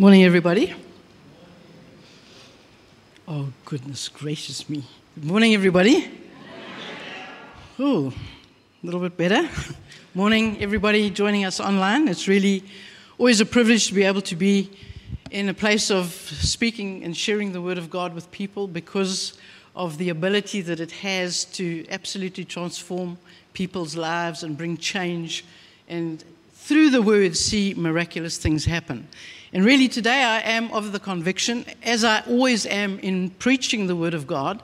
Morning, everybody. Oh, goodness gracious me. Good morning, everybody. Oh, a little bit better. Morning, everybody joining us online. It's really always a privilege to be able to be in a place of speaking and sharing the Word of God with people because of the ability that it has to absolutely transform people's lives and bring change and through the Word see miraculous things happen. And really, today I am of the conviction, as I always am in preaching the Word of God,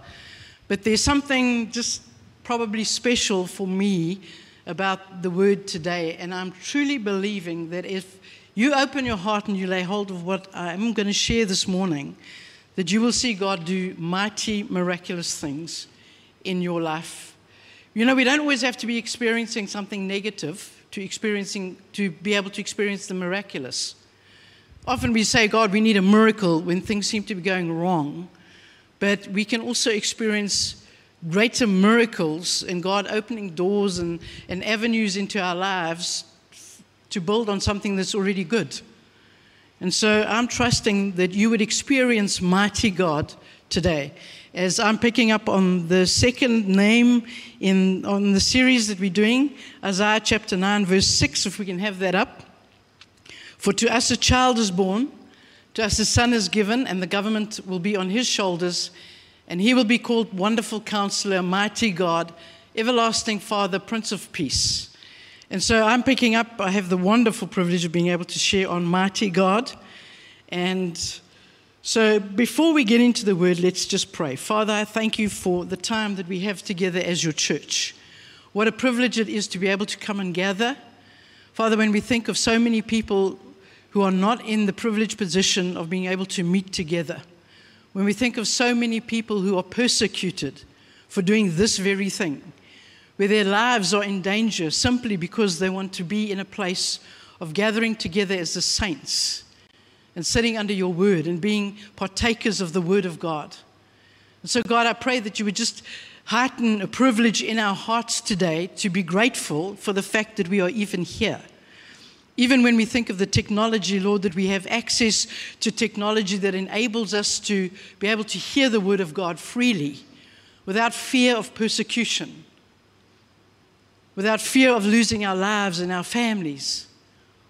but there's something just probably special for me about the Word today. And I'm truly believing that if you open your heart and you lay hold of what I'm going to share this morning, that you will see God do mighty, miraculous things in your life. You know, we don't always have to be experiencing something negative to experiencing to be able to experience the miraculous. Often we say, God, we need a miracle when things seem to be going wrong. But we can also experience greater miracles and God opening doors and, and avenues into our lives to build on something that's already good. And so I'm trusting that you would experience mighty God today. As I'm picking up on the second name in on the series that we're doing, Isaiah chapter 9, verse 6, if we can have that up. For to us a child is born, to us a son is given, and the government will be on his shoulders, and he will be called Wonderful Counselor, Mighty God, Everlasting Father, Prince of Peace. And so I'm picking up, I have the wonderful privilege of being able to share on Mighty God. And so before we get into the word, let's just pray. Father, I thank you for the time that we have together as your church. What a privilege it is to be able to come and gather. Father, when we think of so many people who are not in the privileged position of being able to meet together. When we think of so many people who are persecuted for doing this very thing, where their lives are in danger simply because they want to be in a place of gathering together as the saints and sitting under your word and being partakers of the word of God. And so, God, I pray that you would just heighten a privilege in our hearts today to be grateful for the fact that we are even here. Even when we think of the technology, Lord, that we have access to technology that enables us to be able to hear the word of God freely without fear of persecution, without fear of losing our lives and our families,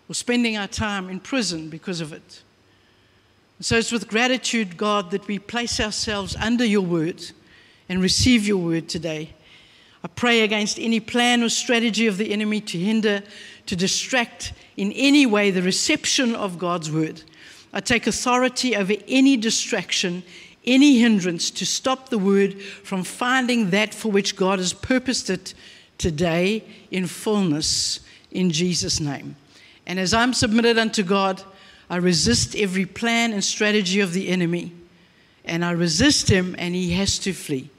or spending our time in prison because of it. So it's with gratitude, God, that we place ourselves under your word and receive your word today. I pray against any plan or strategy of the enemy to hinder, to distract in any way the reception of God's word. I take authority over any distraction, any hindrance to stop the word from finding that for which God has purposed it today in fullness in Jesus' name. And as I'm submitted unto God, I resist every plan and strategy of the enemy. And I resist him, and he has to flee.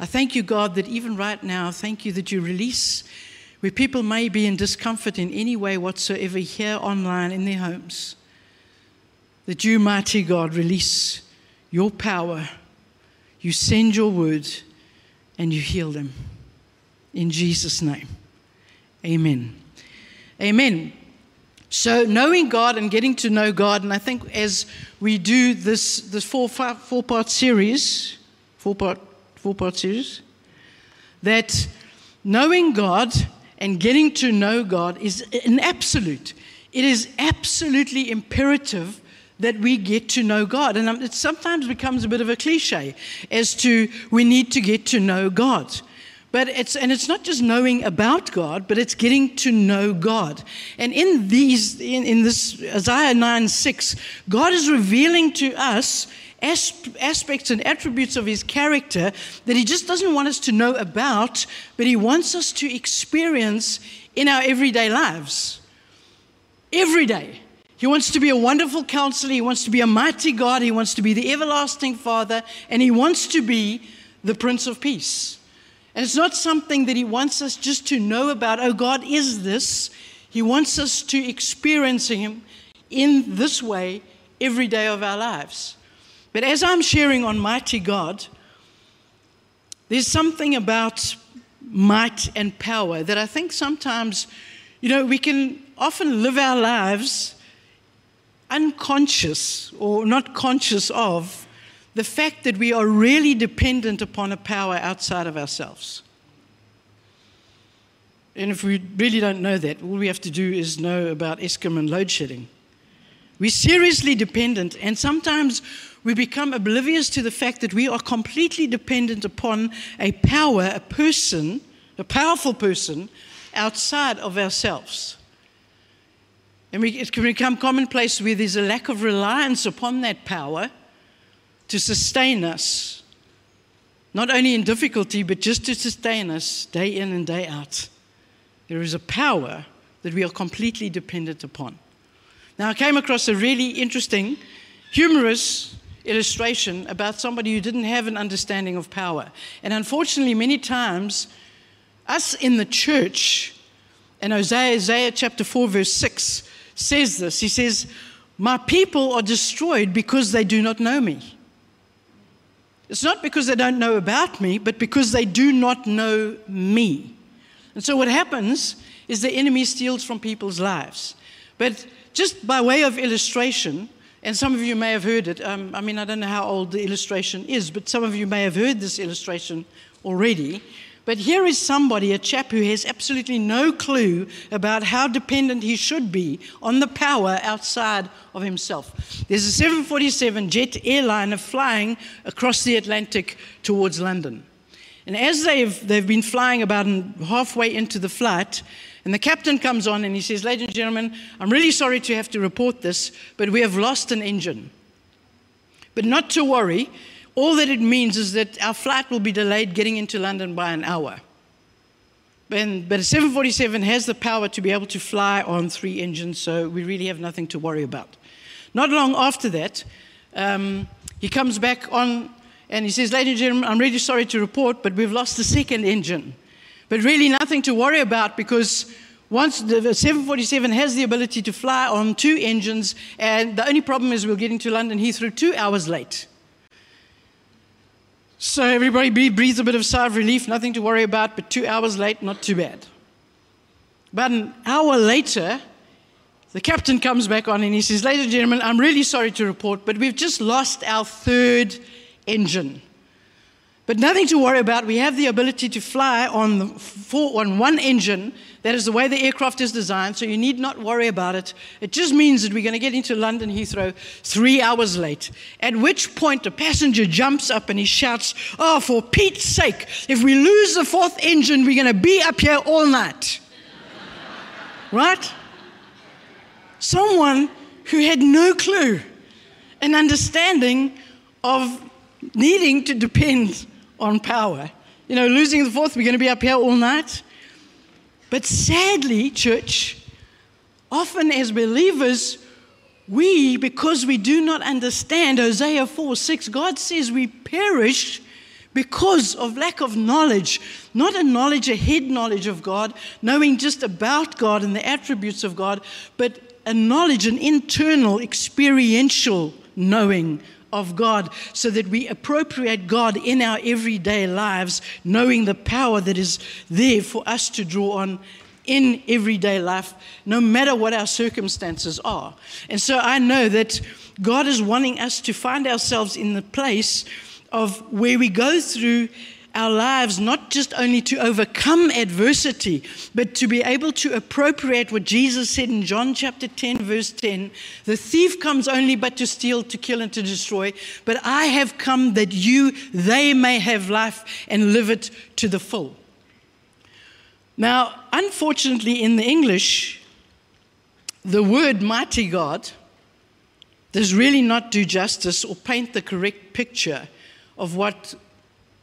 I thank you, God, that even right now, thank you that you release where people may be in discomfort in any way whatsoever here online in their homes, that you, mighty God, release your power, you send your word, and you heal them. In Jesus' name. Amen. Amen. So, knowing God and getting to know God, and I think as we do this, this four, five, four part series, four part, four part series, that knowing God and getting to know God is an absolute. It is absolutely imperative that we get to know God. And um, it sometimes becomes a bit of a cliche as to we need to get to know God. But it's, and it's not just knowing about God, but it's getting to know God. And in these, in, in this Isaiah 9 6, God is revealing to us aspects and attributes of his character that he just doesn't want us to know about, but he wants us to experience in our everyday lives. Every day. He wants to be a wonderful counselor. He wants to be a mighty God. He wants to be the everlasting Father. And he wants to be the Prince of Peace. And it's not something that he wants us just to know about, oh, God is this. He wants us to experience him in this way every day of our lives. But as I'm sharing on Mighty God, there's something about might and power that I think sometimes, you know, we can often live our lives unconscious or not conscious of the fact that we are really dependent upon a power outside of ourselves. And if we really don't know that, all we have to do is know about Eskom and load shedding. We're seriously dependent, and sometimes we become oblivious to the fact that we are completely dependent upon a power, a person, a powerful person outside of ourselves. And we, it can become commonplace where there's a lack of reliance upon that power to sustain us, not only in difficulty, but just to sustain us day in and day out. There is a power that we are completely dependent upon. Now, I came across a really interesting, humorous illustration about somebody who didn't have an understanding of power. And unfortunately, many times, us in the church, and Isaiah, Isaiah chapter 4, verse 6 says this He says, My people are destroyed because they do not know me. It's not because they don't know about me, but because they do not know me. And so what happens is the enemy steals from people's lives. But just by way of illustration, and some of you may have heard it. Um, I mean, I don't know how old the illustration is, but some of you may have heard this illustration already. But here is somebody, a chap who has absolutely no clue about how dependent he should be on the power outside of himself. There's a 747 jet airliner flying across the Atlantic towards London. And as they've, they've been flying about halfway into the flight, and the captain comes on and he says, Ladies and gentlemen, I'm really sorry to have to report this, but we have lost an engine. But not to worry, all that it means is that our flight will be delayed getting into London by an hour. But, but a 747 has the power to be able to fly on three engines, so we really have nothing to worry about. Not long after that, um, he comes back on and he says, Ladies and gentlemen, I'm really sorry to report, but we've lost the second engine. But really, nothing to worry about because once the 747 has the ability to fly on two engines, and the only problem is we're getting to London Heathrow two hours late. So everybody breathes a bit of sigh of relief, nothing to worry about, but two hours late, not too bad. About an hour later, the captain comes back on and he says, Ladies and gentlemen, I'm really sorry to report, but we've just lost our third engine. But nothing to worry about. We have the ability to fly on, the, four, on one engine. That is the way the aircraft is designed, so you need not worry about it. It just means that we're going to get into London Heathrow three hours late. At which point, a passenger jumps up and he shouts, Oh, for Pete's sake, if we lose the fourth engine, we're going to be up here all night. right? Someone who had no clue, an understanding of needing to depend on power. You know, losing the fourth, we're going to be up here all night. But sadly, church, often as believers, we, because we do not understand Hosea 4 6, God says we perish because of lack of knowledge, not a knowledge, a head knowledge of God, knowing just about God and the attributes of God, but a knowledge, an internal, experiential knowing of God so that we appropriate God in our everyday lives, knowing the power that is there for us to draw on in everyday life, no matter what our circumstances are. And so I know that God is wanting us to find ourselves in the place of where we go through our lives not just only to overcome adversity, but to be able to appropriate what Jesus said in John chapter 10, verse 10 The thief comes only but to steal, to kill, and to destroy. But I have come that you, they may have life and live it to the full. Now, unfortunately, in the English, the word mighty God does really not do justice or paint the correct picture of what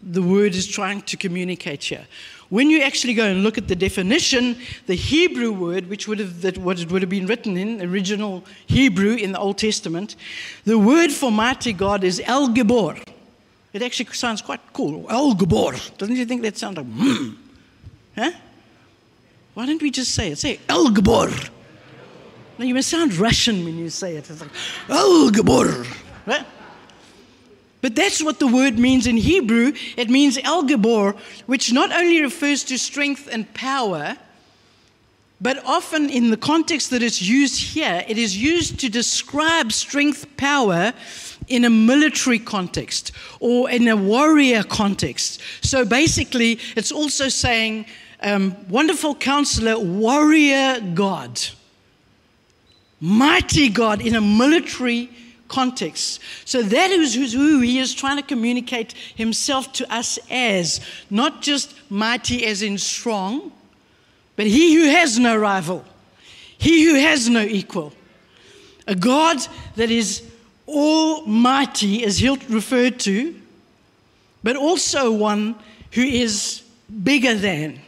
the word is trying to communicate here. When you actually go and look at the definition, the Hebrew word, which would have that what it would have been written in original Hebrew in the Old Testament, the word for mighty God is El Gibor. It actually sounds quite cool. El Gibor. Doesn't you think that sounds like hmm? Huh? Why don't we just say it? Say El Gibor. Now you must sound Russian when you say it. It's like El Gibor. Right? But that's what the word means in Hebrew. It means El Gibor, which not only refers to strength and power, But often, in the context that it's used here, it is used to describe strength, power in a military context or in a warrior context. So basically, it's also saying, um, wonderful counselor, warrior God, mighty God in a military context. So that is who he is trying to communicate himself to us as, not just mighty as in strong but he who has no rival, he who has no equal, a God that is almighty, as he'll referred to, but also one who is bigger than.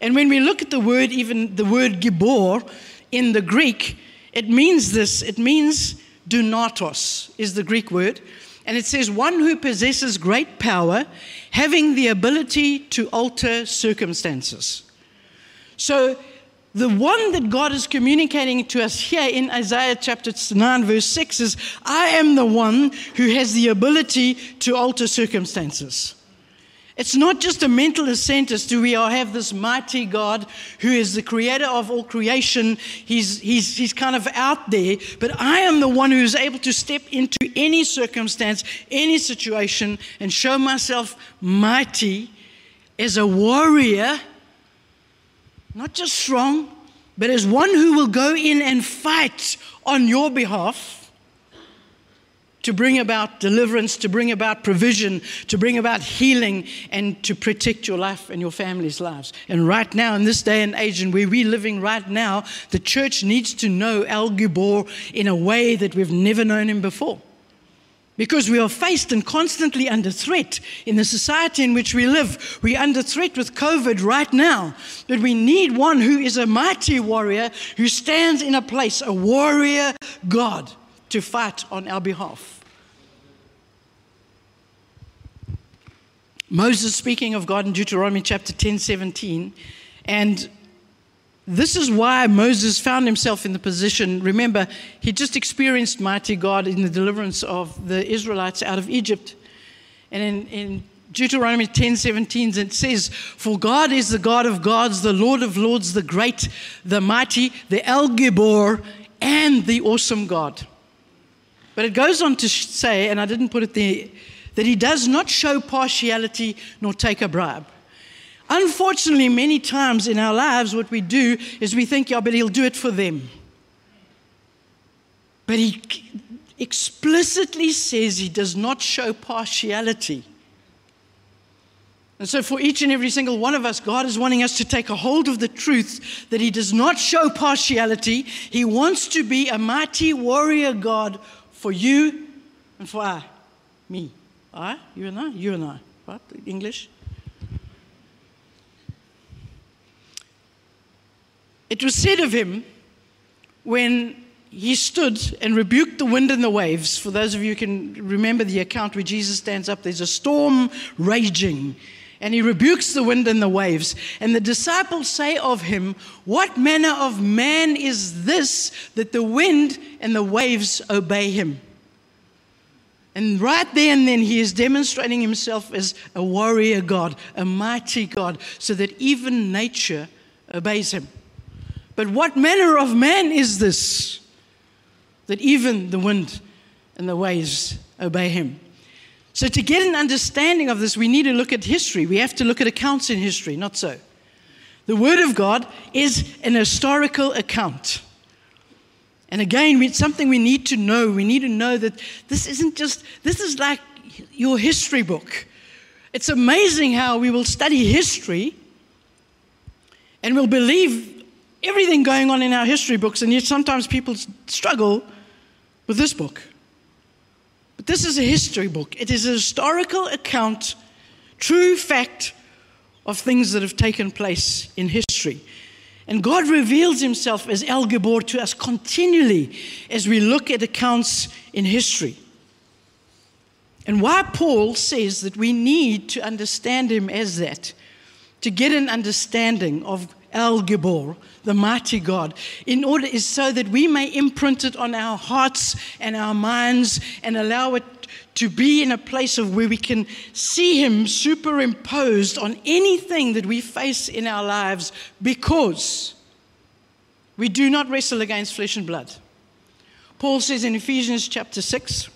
And when we look at the word, even the word gibor in the Greek, it means this it means dunatos, is the Greek word. And it says, one who possesses great power, having the ability to alter circumstances. So, the one that God is communicating to us here in Isaiah chapter 9, verse 6 is I am the one who has the ability to alter circumstances. It's not just a mental assent as to we have this mighty God who is the creator of all creation. He's, he's, he's kind of out there, but I am the one who is able to step into any circumstance, any situation, and show myself mighty as a warrior not just strong, but as one who will go in and fight on your behalf to bring about deliverance, to bring about provision, to bring about healing, and to protect your life and your family's lives. And right now, in this day and age, and where we're living right now, the church needs to know El Gibor in a way that we've never known him before. Because we are faced and constantly under threat in the society in which we live. We're under threat with COVID right now. But we need one who is a mighty warrior who stands in a place, a warrior God, to fight on our behalf. Moses speaking of God in Deuteronomy chapter 10 17, and this is why Moses found himself in the position. Remember, he just experienced mighty God in the deliverance of the Israelites out of Egypt. And in, in Deuteronomy 10 17, it says, For God is the God of gods, the Lord of lords, the great, the mighty, the El Gibor, and the awesome God. But it goes on to say, and I didn't put it there, that he does not show partiality nor take a bribe. Unfortunately, many times in our lives, what we do is we think, yeah, but he'll do it for them. But he explicitly says he does not show partiality. And so, for each and every single one of us, God is wanting us to take a hold of the truth that He does not show partiality. He wants to be a mighty warrior God for you and for I, me. I, you and I, you and I. What? English? It was said of him when he stood and rebuked the wind and the waves. For those of you who can remember the account where Jesus stands up, there's a storm raging, and he rebukes the wind and the waves. And the disciples say of him, What manner of man is this that the wind and the waves obey him? And right there and then, he is demonstrating himself as a warrior God, a mighty God, so that even nature obeys him. But what manner of man is this that even the wind and the waves obey him? So, to get an understanding of this, we need to look at history. We have to look at accounts in history, not so. The Word of God is an historical account. And again, it's something we need to know. We need to know that this isn't just, this is like your history book. It's amazing how we will study history and we'll believe everything going on in our history books, and yet sometimes people struggle with this book. This is a history book, it is a historical account, true fact of things that have taken place in history. And God reveals himself as El Gibor to us continually as we look at accounts in history. And why Paul says that we need to understand him as that, to get an understanding of El Gibor, the mighty God, in order is so that we may imprint it on our hearts and our minds and allow it to be in a place of where we can see Him superimposed on anything that we face in our lives because We do not wrestle against flesh and blood. Paul says in Ephesians chapter 6,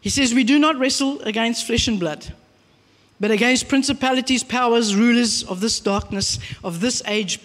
he says, We do not wrestle against flesh and blood, but against principalities, powers, rulers of this darkness, of this age,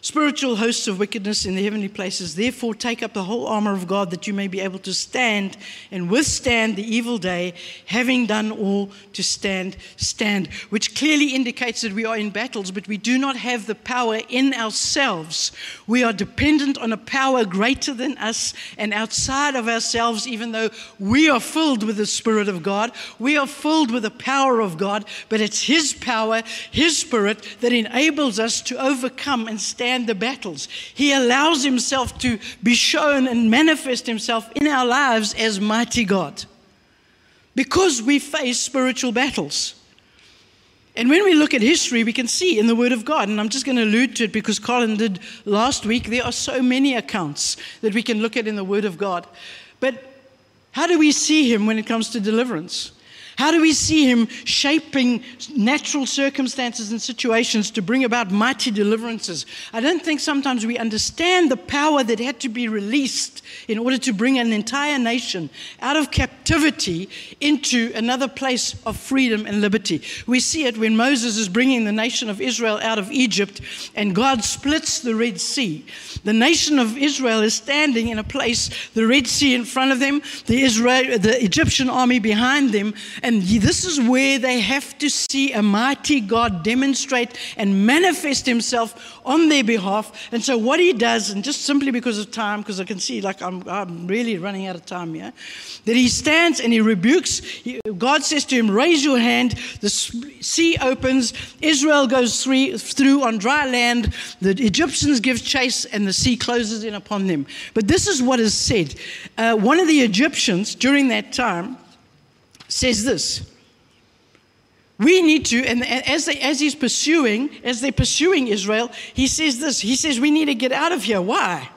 spiritual hosts of wickedness in the heavenly places. Therefore, take up the whole armor of God that you may be able to stand and withstand the evil day, having done all to stand, stand. Which clearly indicates that we are in battles, but we do not have the power in ourselves. We are dependent on a power greater than us and outside of ourselves, even though we are filled with the Spirit of God. We are filled with the power of God, but it's His power, His Spirit, that enables us to overcome and stand the battles. He allows himself to be shown and manifest himself in our lives as mighty God because we face spiritual battles. And when we look at history, we can see in the Word of God, and I'm just going to allude to it because Colin did last week, there are so many accounts that we can look at in the Word of God. But how do we see Him when it comes to deliverance? How do we see him shaping natural circumstances and situations to bring about mighty deliverances? I don't think sometimes we understand the power that had to be released in order to bring an entire nation out of captivity into another place of freedom and liberty. We see it when Moses is bringing the nation of Israel out of Egypt and God splits the Red Sea. The nation of Israel is standing in a place, the Red Sea in front of them, the, Israel, the Egyptian army behind them, and this is where they have to see a mighty God demonstrate and manifest himself on their behalf. And so, what he does, and just simply because of time, because I can see like I'm, I'm really running out of time here, that he stands and he rebukes. God says to him, Raise your hand. The sea opens. Israel goes through, through on dry land. The Egyptians give chase, and the sea closes in upon them. But this is what is said. Uh, one of the Egyptians during that time, says this. We need to, and as, they, as he's pursuing, as they're pursuing Israel, he says this. He says, We need to get out of here. Why?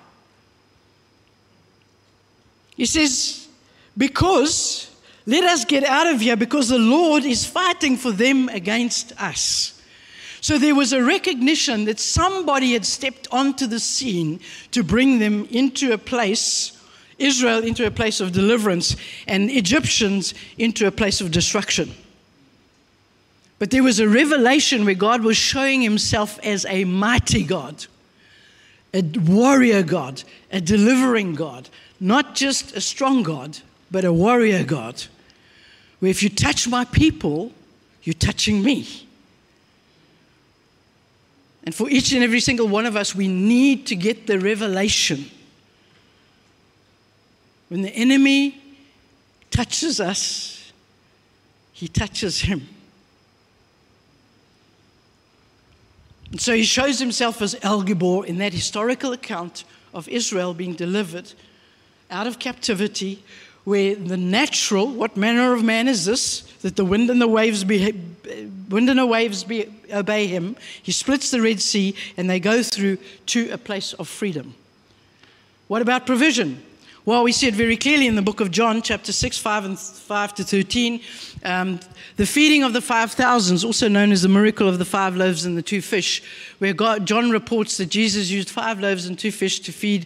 He says, Because, let us get out of here because the Lord is fighting for them against us. So there was a recognition that somebody had stepped onto the scene to bring them into a place Israel into a place of deliverance and Egyptians into a place of destruction. But there was a revelation where God was showing himself as a mighty God, a warrior God, a delivering God, not just a strong God, but a warrior God. Where if you touch my people, you're touching me. And for each and every single one of us, we need to get the revelation when the enemy touches us, he touches him. And so he shows himself as El Gibor in that historical account of Israel being delivered out of captivity, where the natural, what manner of man is this? That the wind and the waves be, wind and the waves be, obey him. He splits the Red Sea and they go through to a place of freedom. What about provision? Well, we see it very clearly in the book of John, chapter 6, 5 and 5 to 13. Um, the feeding of the 5,000s, also known as the miracle of the five loaves and the two fish, where God, John reports that Jesus used five loaves and two fish to feed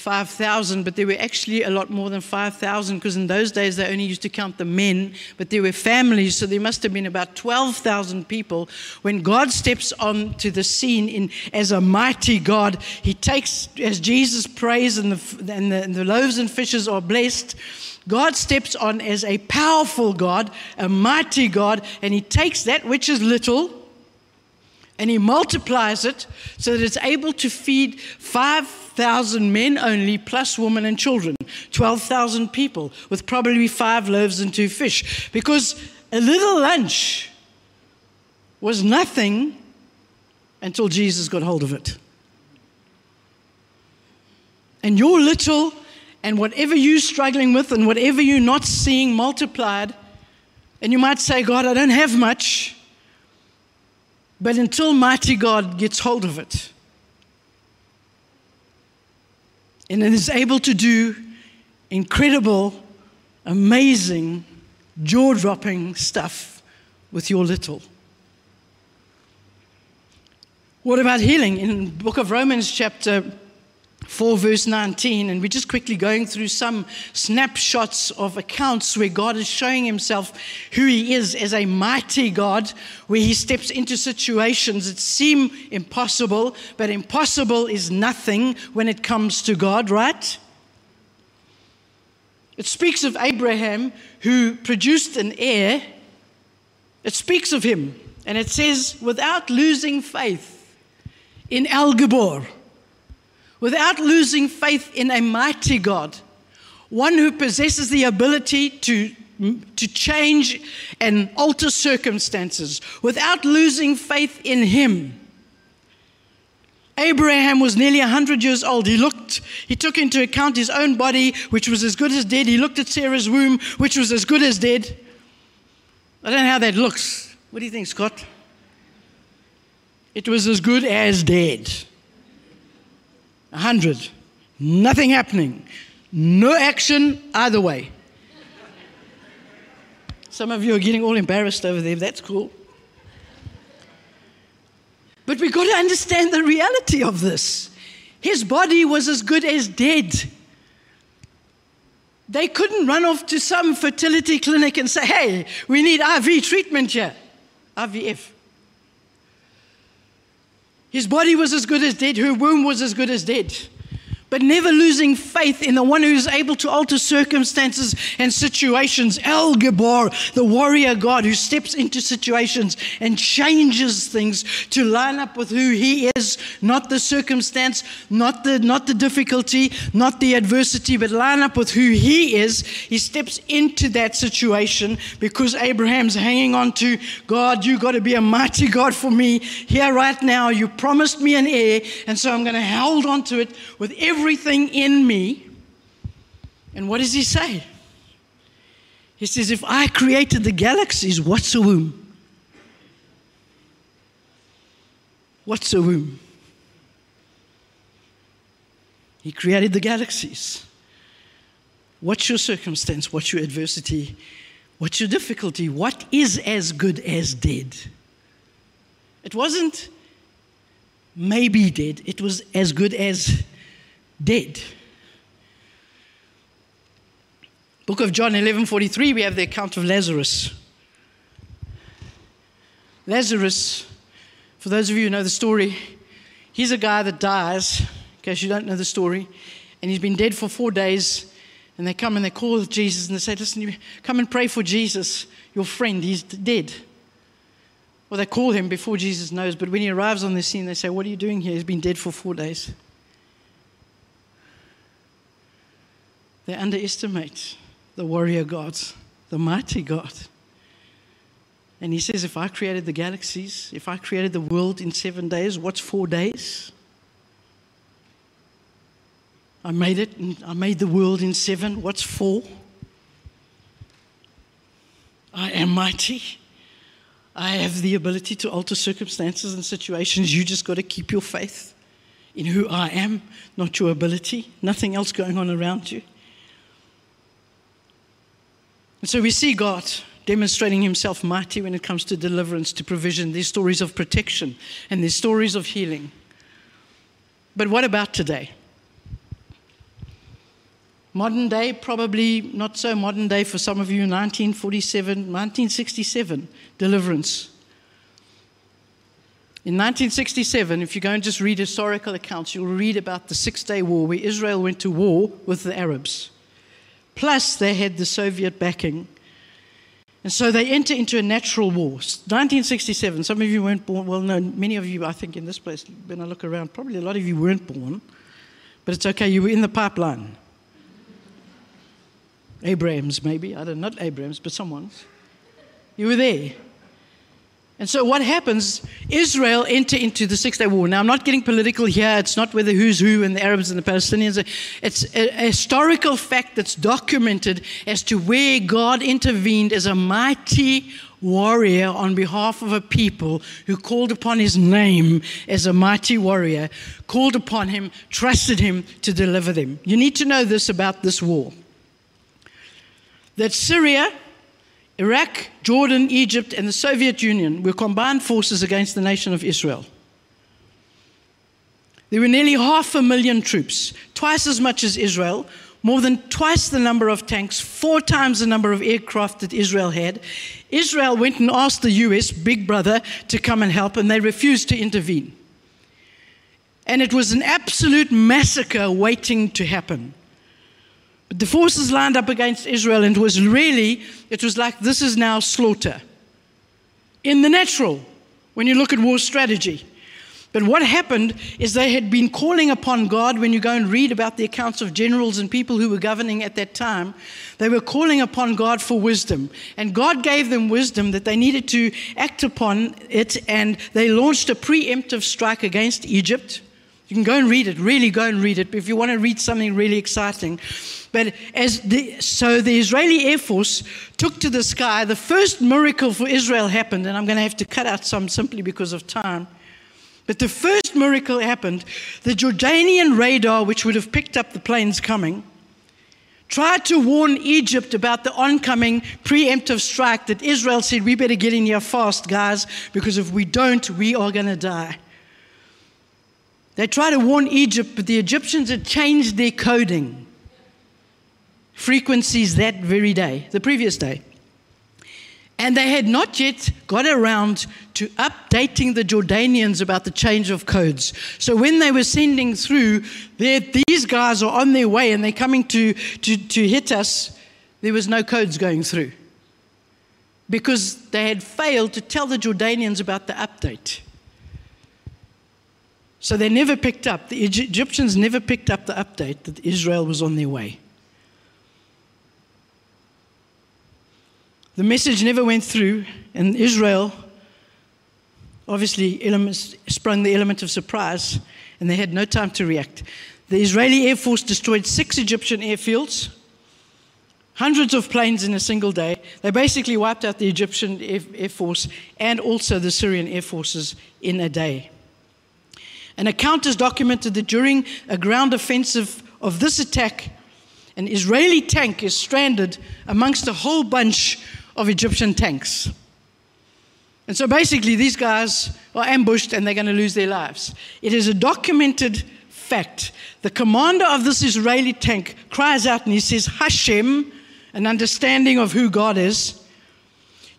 5,000, but there were actually a lot more than 5,000 because in those days they only used to count the men, but there were families, so there must have been about 12,000 people. When God steps onto the scene in, as a mighty God, he takes, as Jesus prays and the, and the, and the loaves and fishes are blessed, God steps on as a powerful God, a mighty God, and he takes that which is little and he multiplies it so that it's able to feed 5,000 men only, plus women and children. 12,000 people with probably five loaves and two fish. Because a little lunch was nothing until Jesus got hold of it. And your little and whatever you're struggling with and whatever you're not seeing multiplied, and you might say, God, I don't have much. But until mighty God gets hold of it, and is able to do incredible, amazing, jaw dropping stuff with your little. What about healing? In book of Romans chapter 4 verse 19 and we're just quickly going through some snapshots of accounts where God is showing himself who he is as a mighty God where he steps into situations that seem impossible but impossible is nothing when it comes to God right? It speaks of Abraham who produced an heir. It speaks of him and it says without losing faith in El Gibor, without losing faith in a mighty God, one who possesses the ability to, to change and alter circumstances, without losing faith in Him. Abraham was nearly 100 years old. He looked, he took into account his own body, which was as good as dead. He looked at Sarah's womb, which was as good as dead. I don't know how that looks. What do you think, Scott? It was as good as dead. A hundred. Nothing happening. No action either way. Some of you are getting all embarrassed over there. That's cool. But we've got to understand the reality of this. His body was as good as dead. They couldn't run off to some fertility clinic and say, hey, we need IV treatment here. IVF. His body was as good as dead, her womb was as good as dead but never losing faith in the one who is able to alter circumstances and situations. El Gibor, the warrior God who steps into situations and changes things to line up with who he is, not the circumstance, not the, not the difficulty, not the adversity, but line up with who he is. He steps into that situation because Abraham's hanging on to God, you got to be a mighty God for me here right now. You promised me an heir, and so I'm going to hold on to it with every everything in me. And what does he say? He says, If I created the galaxies, what's a womb? What's a womb? He created the galaxies. What's your circumstance? What's your adversity? What's your difficulty? What is as good as dead? It wasn't maybe dead, it was as good as dead. Book of John 11:43 we have the account of Lazarus. Lazarus for those of you who know the story, he's a guy that dies, in case you don't know the story, and he's been dead for 4 days and they come and they call Jesus and they say, Listen, come and pray for Jesus, your friend, he's dead. Well, they call him before Jesus knows, but when he arrives on the scene, they say, What are you doing here? He's been dead for four days. They underestimate the warrior God, the mighty God. And he says, If I created the galaxies, if I created the world in seven days, what's four days? I made it, I made the world in seven. What's four? I am mighty. I have the ability to alter circumstances and situations. You just got to keep your faith in who I am, not your ability. Nothing else going on around you. And so we see God demonstrating himself mighty when it comes to deliverance, to provision. These stories of protection and these stories of healing. But what about today? Modern day, probably not so modern day for some of you, 1947, 1967, deliverance. In 1967, if you go and just read historical accounts, you'll read about the Six Day War where Israel went to war with the Arabs. Plus, they had the Soviet backing. And so they enter into a natural war. 1967, some of you weren't born. Well, no, many of you, I think, in this place, when I look around, probably a lot of you weren't born. But it's okay, you were in the pipeline. Abrams, maybe. I don't know, not Abrams, but someone's. You were there. And so what happens, Israel enter into the Six Day War. Now, I'm not getting political here. It's not whether who's who and the Arabs and the Palestinians. It's a, a historical fact that's documented as to where God intervened as a mighty warrior on behalf of a people who called upon his name as a mighty warrior, called upon him, trusted him to deliver them. You need to know this about this war. That Syria Iraq, Jordan, Egypt, and the Soviet Union were combined forces against the nation of Israel. There were nearly half a million troops, twice as much as Israel, more than twice the number of tanks, four times the number of aircraft that Israel had. Israel went and asked the US, Big Brother, to come and help, and they refused to intervene. And it was an absolute massacre waiting to happen. But the forces lined up against Israel, and it was really, it was like this is now slaughter. In the natural, when you look at war strategy. But what happened is they had been calling upon God. When you go and read about the accounts of generals and people who were governing at that time, they were calling upon God for wisdom. And God gave them wisdom that they needed to act upon it. And they launched a preemptive strike against Egypt. You can go and read it, really go and read it. If you want to read something really exciting. But as the, so the Israeli Air Force took to the sky, the first miracle for Israel happened, and I'm going to have to cut out some simply because of time. But the first miracle happened. The Jordanian radar, which would have picked up the planes coming, tried to warn Egypt about the oncoming preemptive strike that Israel said, We better get in here fast, guys, because if we don't, we are going to die. They tried to warn Egypt, but the Egyptians had changed their coding frequencies that very day, the previous day. And they had not yet got around to updating the Jordanians about the change of codes. So when they were sending through, these guys are on their way and they're coming to, to, to hit us, there was no codes going through. Because they had failed to tell the Jordanians about the update. So they never picked up, the Egyptians never picked up the update that Israel was on their way. The message never went through, and Israel obviously elements, sprung the element of surprise, and they had no time to react. The Israeli Air Force destroyed six Egyptian airfields, hundreds of planes in a single day. They basically wiped out the Egyptian Air, Air Force and also the Syrian Air Forces in a day. An account has documented that during a ground offensive of this attack, an Israeli tank is stranded amongst a whole bunch of Egyptian tanks. And so basically, these guys are ambushed and they're going to lose their lives. It is a documented fact. The commander of this Israeli tank cries out and he says, Hashem, an understanding of who God is.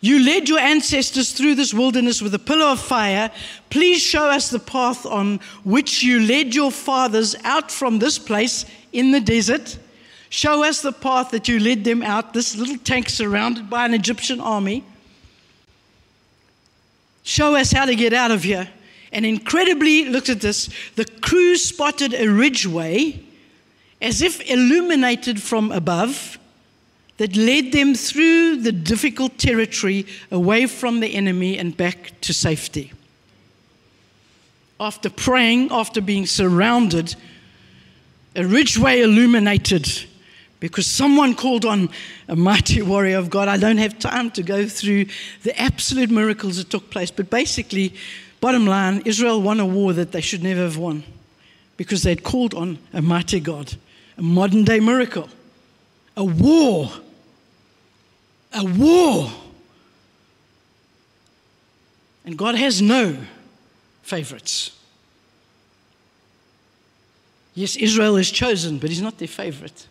You led your ancestors through this wilderness with a pillar of fire. Please show us the path on which you led your fathers out from this place in the desert. Show us the path that you led them out, this little tank surrounded by an Egyptian army. Show us how to get out of here. And incredibly, look at this the crew spotted a ridgeway as if illuminated from above that led them through the difficult territory away from the enemy and back to safety. After praying, after being surrounded, a ridgeway illuminated because someone called on a mighty warrior of God. I don't have time to go through the absolute miracles that took place, but basically, bottom line, Israel won a war that they should never have won because they'd called on a mighty God, a modern day miracle, a war, a war. And God has no favorites. Yes, Israel is chosen, but He's not their favorite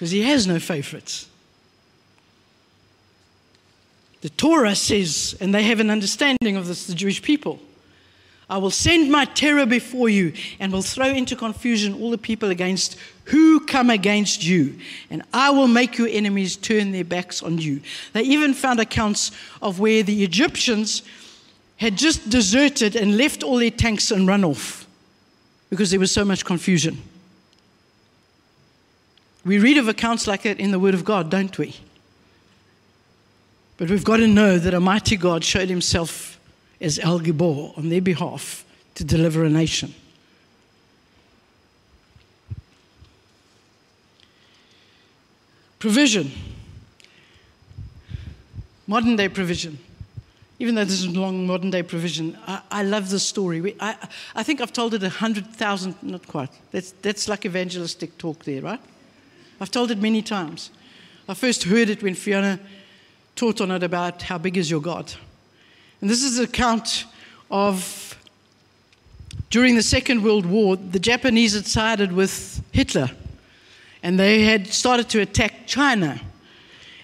because he has no favorites. The Torah says, and they have an understanding of this, the Jewish people I will send my terror before you and will throw into confusion all the people against who come against you, and I will make your enemies turn their backs on you. They even found accounts of where the Egyptians had just deserted and left all their tanks and run off because there was so much confusion. We read of accounts like that in the Word of God, don't we? But we've got to know that a mighty God showed himself as El Gibor on their behalf to deliver a nation. Provision. Modern day provision. Even though this is long modern day provision, I, I love this story. We, I, I think I've told it a hundred thousand, not quite. That's, that's like evangelistic talk there, right? I've told it many times. I first heard it when Fiona taught on it about how big is your God. And this is an account of during the Second World War, the Japanese had sided with Hitler and they had started to attack China.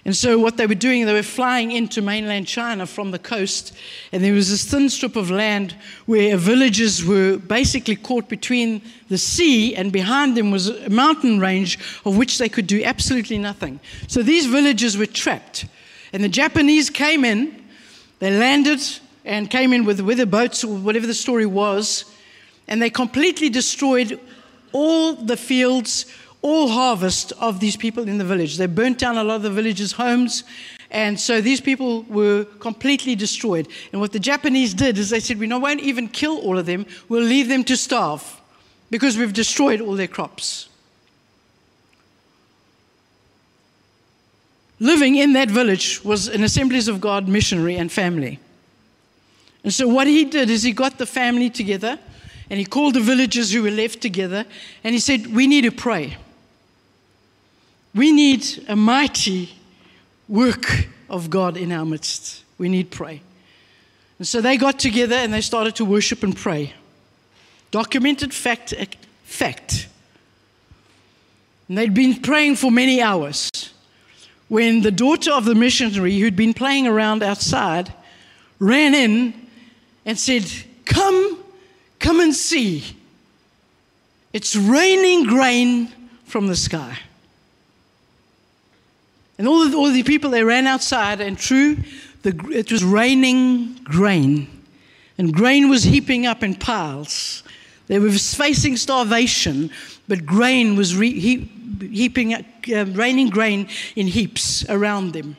And so, what they were doing, they were flying into mainland China from the coast, and there was this thin strip of land where villages were basically caught between the sea, and behind them was a mountain range of which they could do absolutely nothing. So, these villages were trapped. And the Japanese came in, they landed and came in with weather boats or whatever the story was, and they completely destroyed all the fields, all harvest of these people in the village. They burnt down a lot of the villagers' homes. And so these people were completely destroyed. And what the Japanese did is they said, We won't even kill all of them, we'll leave them to starve because we've destroyed all their crops. Living in that village was an Assemblies of God missionary and family. And so what he did is he got the family together and he called the villagers who were left together and he said, We need to pray. We need a mighty work of God in our midst. We need pray. And so they got together and they started to worship and pray. Documented fact, fact. And they'd been praying for many hours when the daughter of the missionary who'd been playing around outside ran in and said, Come, come and see. It's raining grain from the sky. And all, the, all the people, they ran outside, and true, the, it was raining grain. And grain was heaping up in piles. They were facing starvation, but grain was re, he, heaping, uh, raining grain in heaps around them.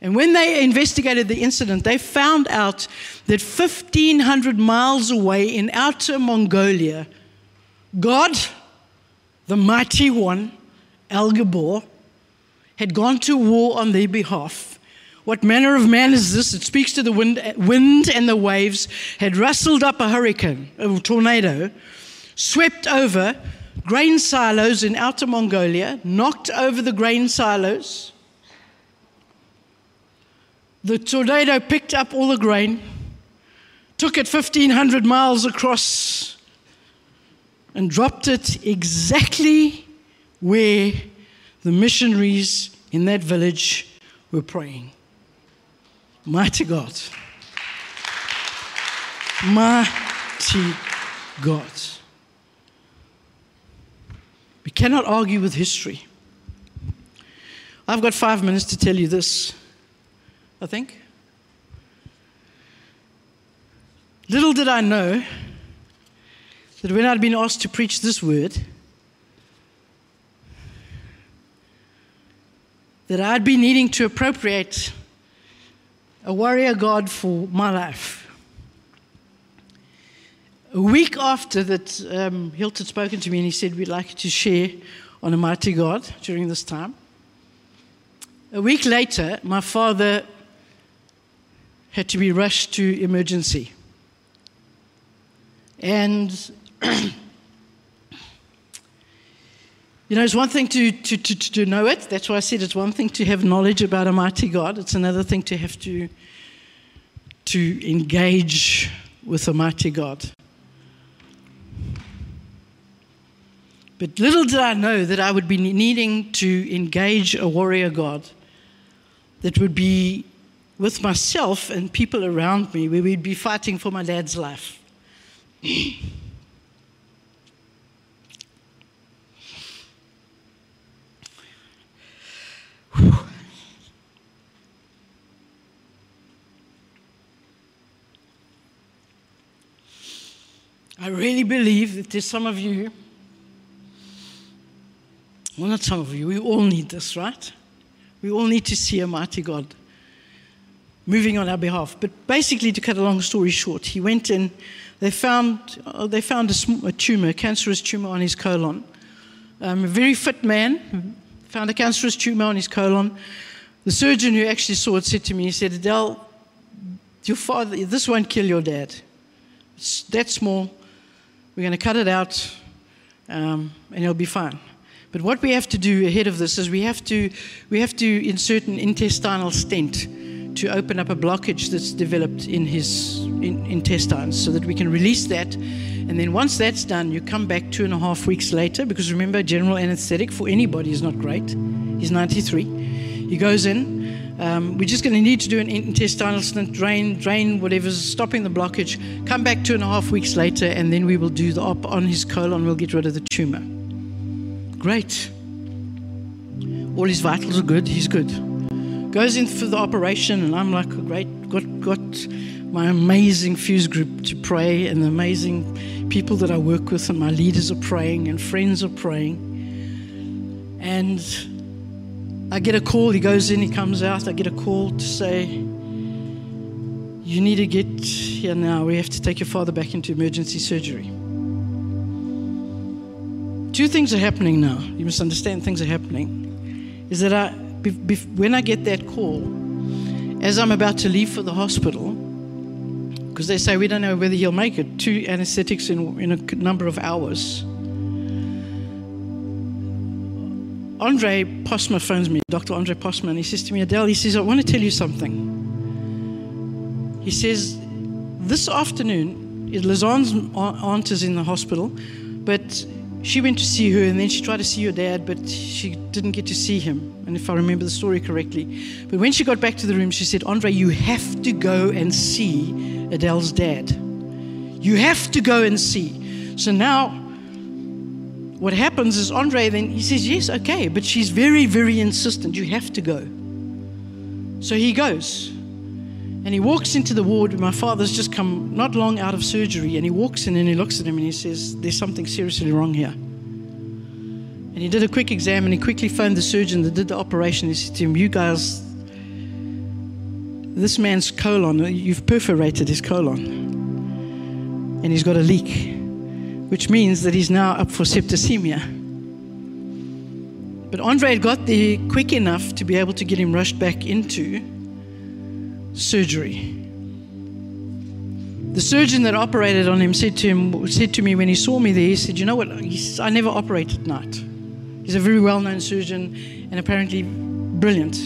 And when they investigated the incident, they found out that 1,500 miles away in outer Mongolia, God, the mighty one, El Gibor, had gone to war on their behalf. What manner of man is this? It speaks to the wind, wind and the waves, had rustled up a hurricane, a tornado, swept over grain silos in Outer Mongolia, knocked over the grain silos. The tornado picked up all the grain, took it 1,500 miles across, and dropped it exactly where the missionaries in that village were praying. Mighty God. Mighty God. Cannot argue with history. I've got five minutes to tell you this, I think. Little did I know that when I'd been asked to preach this word, that I'd be needing to appropriate a warrior God for my life. A week after that, um, Hilt had spoken to me and he said, We'd like to share on a mighty God during this time. A week later, my father had to be rushed to emergency. And You know, it's one thing to, to, to, to know it. That's why I said it's one thing to have knowledge about a mighty God. It's another thing to have to, to engage with a mighty God. But little did I know that I would be needing to engage a warrior God that would be with myself and people around me, where we'd be fighting for my dad's life. I really believe that there's some of you, well, not some of you, we all need this, right? We all need to see a mighty God moving on our behalf. But basically, to cut a long story short, he went in, they found, uh, they found a, a, tumor, a cancerous tumor on his colon. Um, a very fit man found a cancerous tumor on his colon. The surgeon who actually saw it said to me, he said, Adele, your father, this won't kill your dad. It's that small. We're going to cut it out um, and it'll be fine. But what we have to do ahead of this is we have to, we have to insert an intestinal stent to open up a blockage that's developed in his in, intestines so that we can release that And then once that's done, you come back two and a half weeks later because remember, general anesthetic for anybody is not great. He's 93. He goes in. Um, we're just going to need to do an intestinal stent, drain, drain whatever's stopping the blockage. Come back two and a half weeks later, and then we will do the op on his colon. We'll get rid of the tumor. Great. All his vitals are good. He's good. Goes in for the operation, and I'm like, great, got, got my amazing fuse group to pray, and the amazing people that I work with, and my leaders are praying, and friends are praying. And I get a call. He goes in, he comes out. I get a call to say, You need to get here now. We have to take your father back into emergency surgery. Two things are happening now. You must understand things are happening. Is that I, when I get that call, as I'm about to leave for the hospital, because they say we don't know whether he'll make it. Two anesthetics in, in a number of hours. Andre Posma phones me, Dr. Andre Posma, and he says to me, Adele, he says, I want to tell you something. He says, this afternoon, Lazanne's aunt is in the hospital, but she went to see her and then she tried to see your dad, but she didn't get to see him. And if I remember the story correctly. But when she got back to the room, she said, Andre, you have to go and see Adele's dad. You have to go and see. So now, what happens is Andre then he says, Yes, okay, but she's very, very insistent. You have to go. So he goes. And he walks into the ward. My father's just come not long out of surgery. And he walks in and he looks at him and he says, There's something seriously wrong here. And he did a quick exam and he quickly phoned the surgeon that did the operation. He said to him, You guys this man's colon, you've perforated his colon, and he's got a leak, which means that he's now up for septicemia. But Andre had got there quick enough to be able to get him rushed back into surgery. The surgeon that operated on him said to him, said to me when he saw me there, he said, "You know what? I never operate at night." He's a very well-known surgeon and apparently brilliant.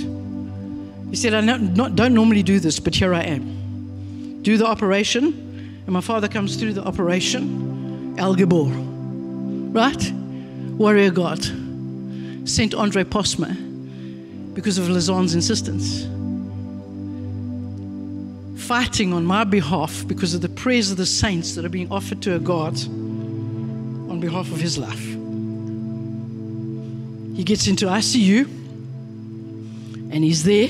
He said, I not, don't normally do this, but here I am. Do the operation, and my father comes through the operation. El Gibor, right? Warrior God. Sent Andre Posma because of Lazanne's insistence. Fighting on my behalf because of the prayers of the saints that are being offered to a God on behalf of his life. He gets into ICU and he's there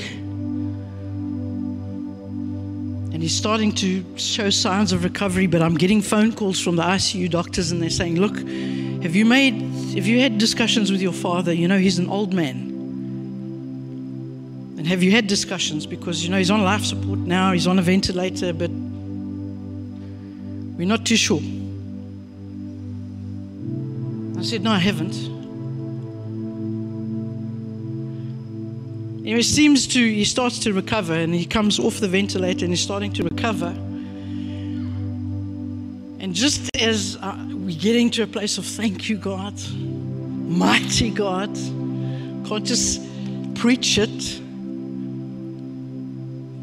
and he's starting to show signs of recovery. But I'm getting phone calls from the ICU doctors, and they're saying, "Look, have you made, have you had discussions with your father? You know, he's an old man." And have you had discussions? Because, you know, he's on life support now, he's on a ventilator, but we're not too sure. I said, No, I haven't. he seems to, he starts to recover and he comes off the ventilator and he's starting to recover. And just as uh, we're getting to a place of thank you, God, mighty God, can't just preach it.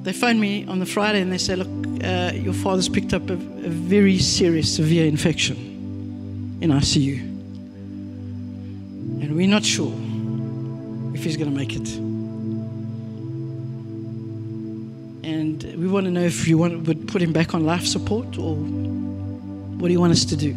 They phone me on the Friday and they say, Look, uh, your father's picked up a, a very serious, severe infection in ICU. And we're not sure if he's going to make it. And we want to know if you want, would put him back on life support or what do you want us to do?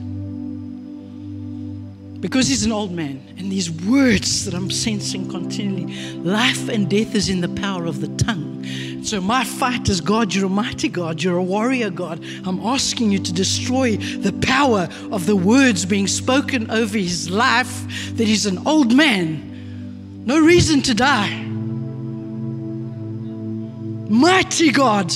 Because he's an old man, and these words that I'm sensing continually life and death is in the power of the tongue. So, my fight is God, you're a mighty God, you're a warrior God. I'm asking you to destroy the power of the words being spoken over his life that he's an old man. No reason to die. Mighty God.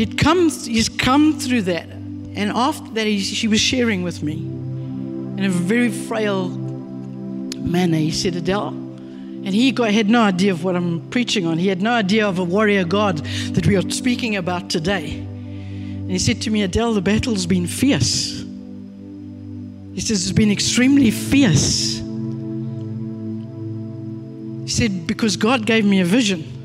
He'd come, he's come through that. And after that, he, she was sharing with me in a very frail manner. He said, Adele, and he got, had no idea of what I'm preaching on. He had no idea of a warrior God that we are speaking about today. And he said to me, Adele, the battle's been fierce. He says, It's been extremely fierce. He said, Because God gave me a vision.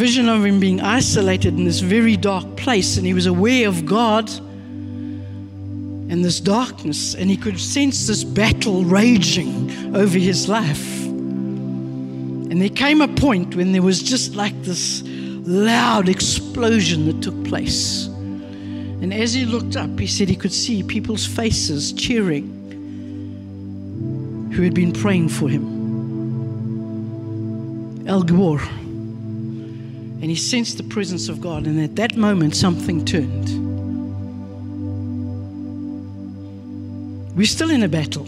Vision of him being isolated in this very dark place, and he was aware of God and this darkness, and he could sense this battle raging over his life. And there came a point when there was just like this loud explosion that took place. And as he looked up, he said he could see people's faces cheering who had been praying for him. El Gibor. And he sensed the presence of God, and at that moment, something turned. We're still in a battle.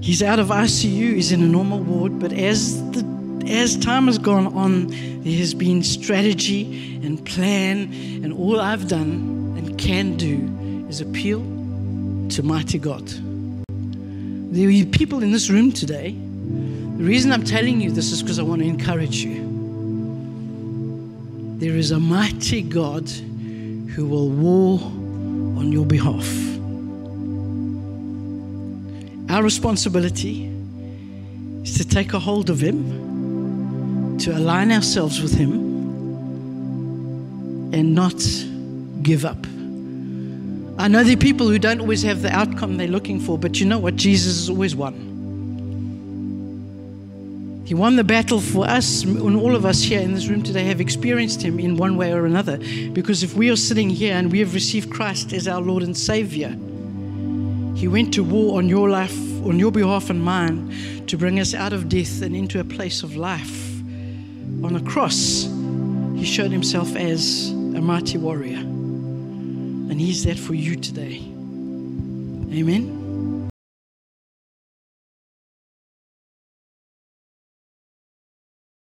He's out of ICU, he's in a normal ward, but as the as time has gone on, there has been strategy and plan, and all I've done and can do is appeal to mighty God. There are people in this room today. The reason I'm telling you this is because I want to encourage you. There is a mighty God who will war on your behalf. Our responsibility is to take a hold of Him, to align ourselves with Him, and not give up. I know there are people who don't always have the outcome they're looking for, but you know what? Jesus has always won. He won the battle for us, and all of us here in this room today have experienced Him in one way or another. Because if we are sitting here and we have received Christ as our Lord and Savior, He went to war on your life, on your behalf and mine, to bring us out of death and into a place of life. On a cross, He showed Himself as a mighty warrior. And He's that for you today. Amen.